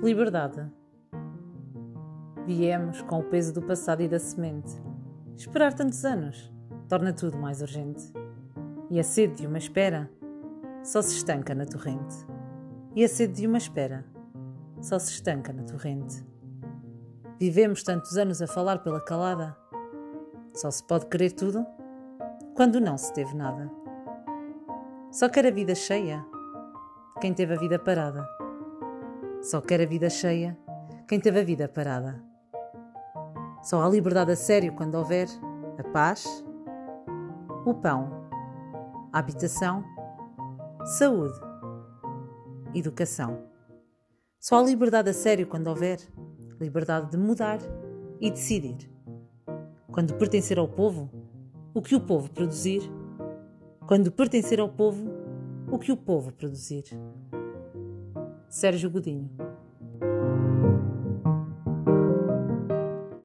Liberdade. Viemos com o peso do passado e da semente. Esperar tantos anos torna tudo mais urgente. E a sede de uma espera só se estanca na torrente. E a sede de uma espera só se estanca na torrente. Vivemos tantos anos a falar pela calada. Só se pode querer tudo quando não se teve nada. Só quer a vida cheia quem teve a vida parada. Só quer a vida cheia quem teve a vida parada. Só há liberdade a sério quando houver a paz, o pão, a habitação, saúde, educação. Só há liberdade a sério quando houver liberdade de mudar e decidir. Quando pertencer ao povo, o que o povo produzir. Quando pertencer ao povo, o que o povo produzir. Sérgio Godinho